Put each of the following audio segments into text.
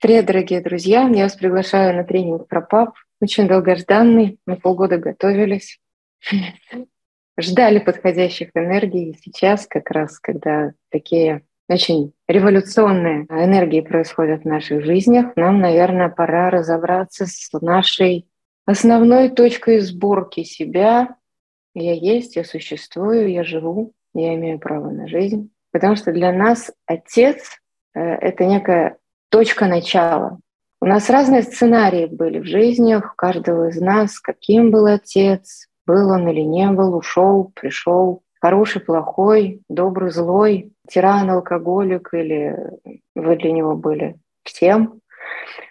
Привет, дорогие друзья! Я вас приглашаю на тренинг про пап. Очень долгожданный. Мы полгода готовились. Ждали подходящих энергий. И сейчас, как раз, когда такие очень революционные энергии происходят в наших жизнях, нам, наверное, пора разобраться с нашей основной точкой сборки себя. Я есть, я существую, я живу, я имею право на жизнь. Потому что для нас отец э, — это некая точка начала. У нас разные сценарии были в жизнях каждого из нас, каким был отец, был он или не был, ушел, пришел, хороший, плохой, добрый, злой, тиран, алкоголик или вы для него были всем.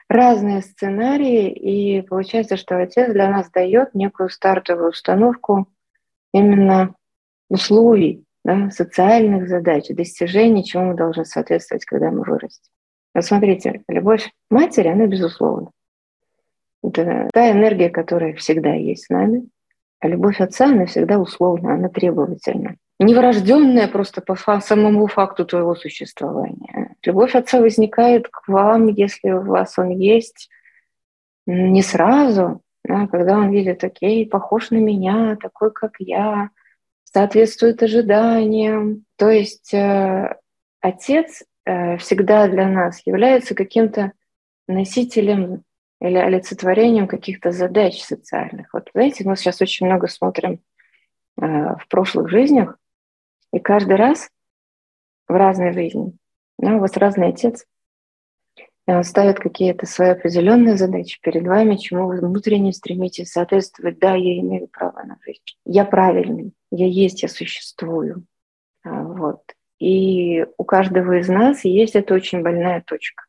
Разные сценарии, и получается, что отец для нас дает некую стартовую установку именно условий, да, социальных задач, достижений, чему мы должны соответствовать, когда мы вырастем. Вот смотрите, любовь матери, она безусловна. Это та энергия, которая всегда есть с нами. А любовь отца, она всегда условна, она требовательна. Неврожденная просто по самому факту твоего существования. Любовь отца возникает к вам, если у вас он есть, не сразу, да, когда он видит, окей, похож на меня, такой, как я, соответствует ожиданиям. То есть э, отец всегда для нас является каким-то носителем или олицетворением каких-то задач социальных. Вот знаете, мы сейчас очень много смотрим э, в прошлых жизнях, и каждый раз в разной жизни, ну, у вас разный отец, и он ставит какие-то свои определенные задачи перед вами, чему вы внутренне стремитесь соответствовать. Да, я имею право на жизнь. Я правильный, я есть, я существую. А, вот. И у каждого из нас есть эта очень больная точка.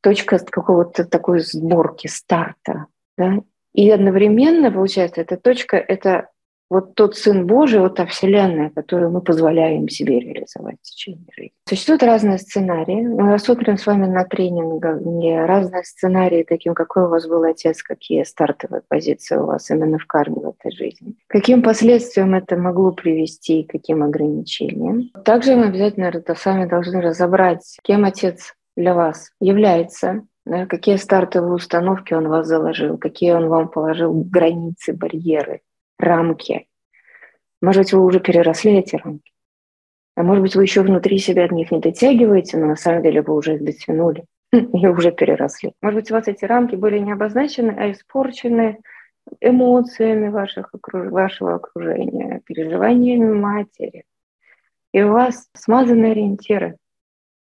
Точка какого-то такой сборки, старта. Да? И одновременно, получается, эта точка — это вот тот Сын Божий, вот та Вселенная, которую мы позволяем себе реализовать в течение жизни. Существуют разные сценарии. Мы рассмотрим с вами на тренинге разные сценарии, таким, какой у вас был отец, какие стартовые позиции у вас именно в карме в этой жизни. Каким последствиям это могло привести и каким ограничениям. Также мы обязательно с вами должны разобрать, кем отец для вас является, да, какие стартовые установки он вас заложил, какие он вам положил границы, барьеры, рамки. Может быть, вы уже переросли эти рамки. А может быть, вы еще внутри себя от них не дотягиваете, но на самом деле вы уже их дотянули и уже переросли. Может быть, у вас эти рамки были не обозначены, а испорчены эмоциями ваших, вашего окружения, переживаниями матери. И у вас смазаны ориентиры.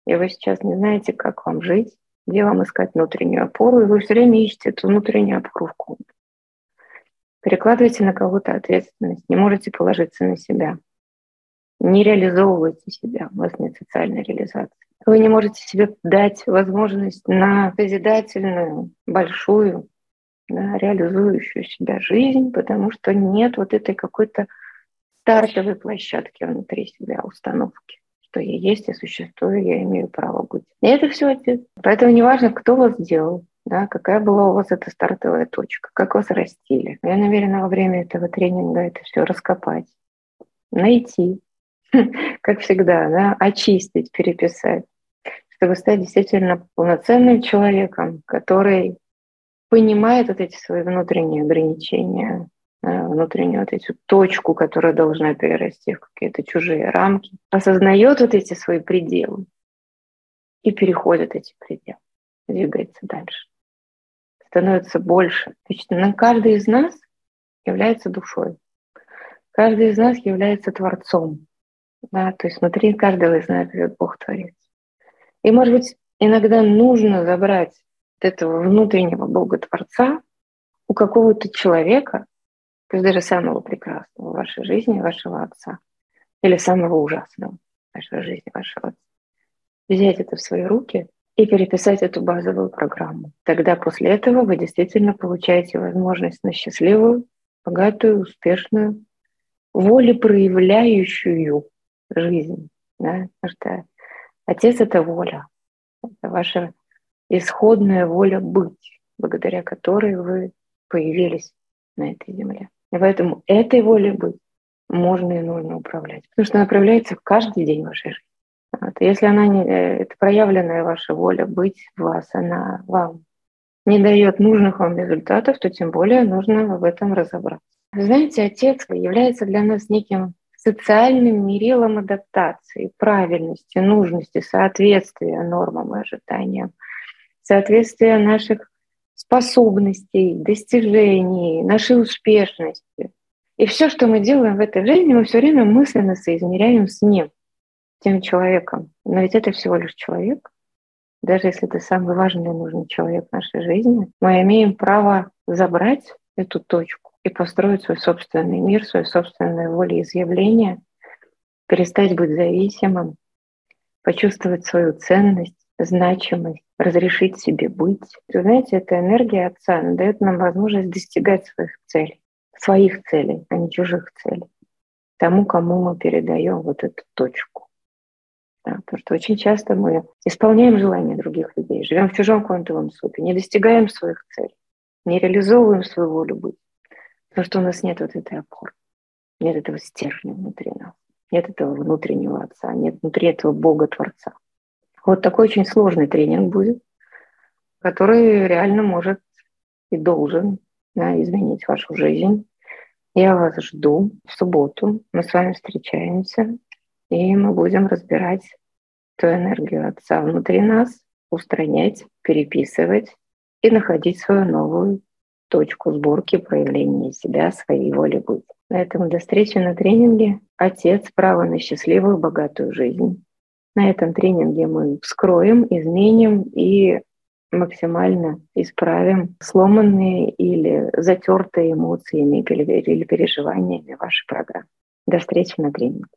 И вы сейчас не знаете, как вам жить, где вам искать внутреннюю опору, и вы все время ищете эту внутреннюю опору в комнате перекладываете на кого-то ответственность, не можете положиться на себя, не реализовываете себя, у вас нет социальной реализации. Вы не можете себе дать возможность на созидательную, большую, да, реализующую себя жизнь, потому что нет вот этой какой-то стартовой площадки внутри себя, установки, что я есть, я существую, я имею право быть. И это все отец. Поэтому неважно, кто вас сделал, да, какая была у вас эта стартовая точка, как вас растили. Я намерена во время этого тренинга это все раскопать, найти, как всегда, да, очистить, переписать, чтобы стать действительно полноценным человеком, который понимает вот эти свои внутренние ограничения, внутреннюю вот эту точку, которая должна перерасти в какие-то чужие рамки, осознает вот эти свои пределы и переходит эти пределы, двигается дальше становится больше. Значит, на каждый из нас является душой. Каждый из нас является Творцом. Да? То есть внутри каждого из нас живет Бог Творец. И, может быть, иногда нужно забрать вот этого внутреннего Бога Творца у какого-то человека, пусть даже самого прекрасного в вашей жизни, вашего отца, или самого ужасного в вашей жизни, вашего отца. Взять это в свои руки и переписать эту базовую программу. Тогда после этого вы действительно получаете возможность на счастливую, богатую, успешную, волепроявляющую жизнь. Да? Потому что отец — это воля, это ваша исходная воля быть, благодаря которой вы появились на этой земле. И поэтому этой волей быть можно и нужно управлять, потому что она проявляется каждый день вашей жизни. Вот. Если она не, э, это проявленная ваша воля быть в вас, она вам не дает нужных вам результатов, то тем более нужно в этом разобраться. знаете, отец является для нас неким социальным мерилом адаптации, правильности, нужности, соответствия нормам и ожиданиям, соответствия наших способностей, достижений, нашей успешности. И все, что мы делаем в этой жизни, мы все время мысленно соизмеряем с ним, тем человеком. Но ведь это всего лишь человек. Даже если это самый важный и нужный человек нашей жизни, мы имеем право забрать эту точку и построить свой собственный мир, свое собственное волеизъявление, перестать быть зависимым, почувствовать свою ценность, значимость, разрешить себе быть. Вы знаете, эта энергия Отца она дает нам возможность достигать своих целей, своих целей, а не чужих целей. Тому, кому мы передаем вот эту точку. Да, потому что очень часто мы исполняем желания других людей, живем в чужом квантовом супе, не достигаем своих целей, не реализовываем свою волю быть, потому что у нас нет вот этой опоры, нет этого стержня внутри нас, нет этого внутреннего отца, нет внутри этого Бога-творца. Вот такой очень сложный тренинг будет, который реально может и должен да, изменить вашу жизнь. Я вас жду в субботу. Мы с вами встречаемся, и мы будем разбирать ту энергию Отца внутри нас, устранять, переписывать и находить свою новую точку сборки проявления себя, своей воли быть. Поэтому до встречи на тренинге «Отец. Право на счастливую, богатую жизнь». На этом тренинге мы вскроем, изменим и максимально исправим сломанные или затертые эмоциями или переживаниями вашей программы. До встречи на тренинге.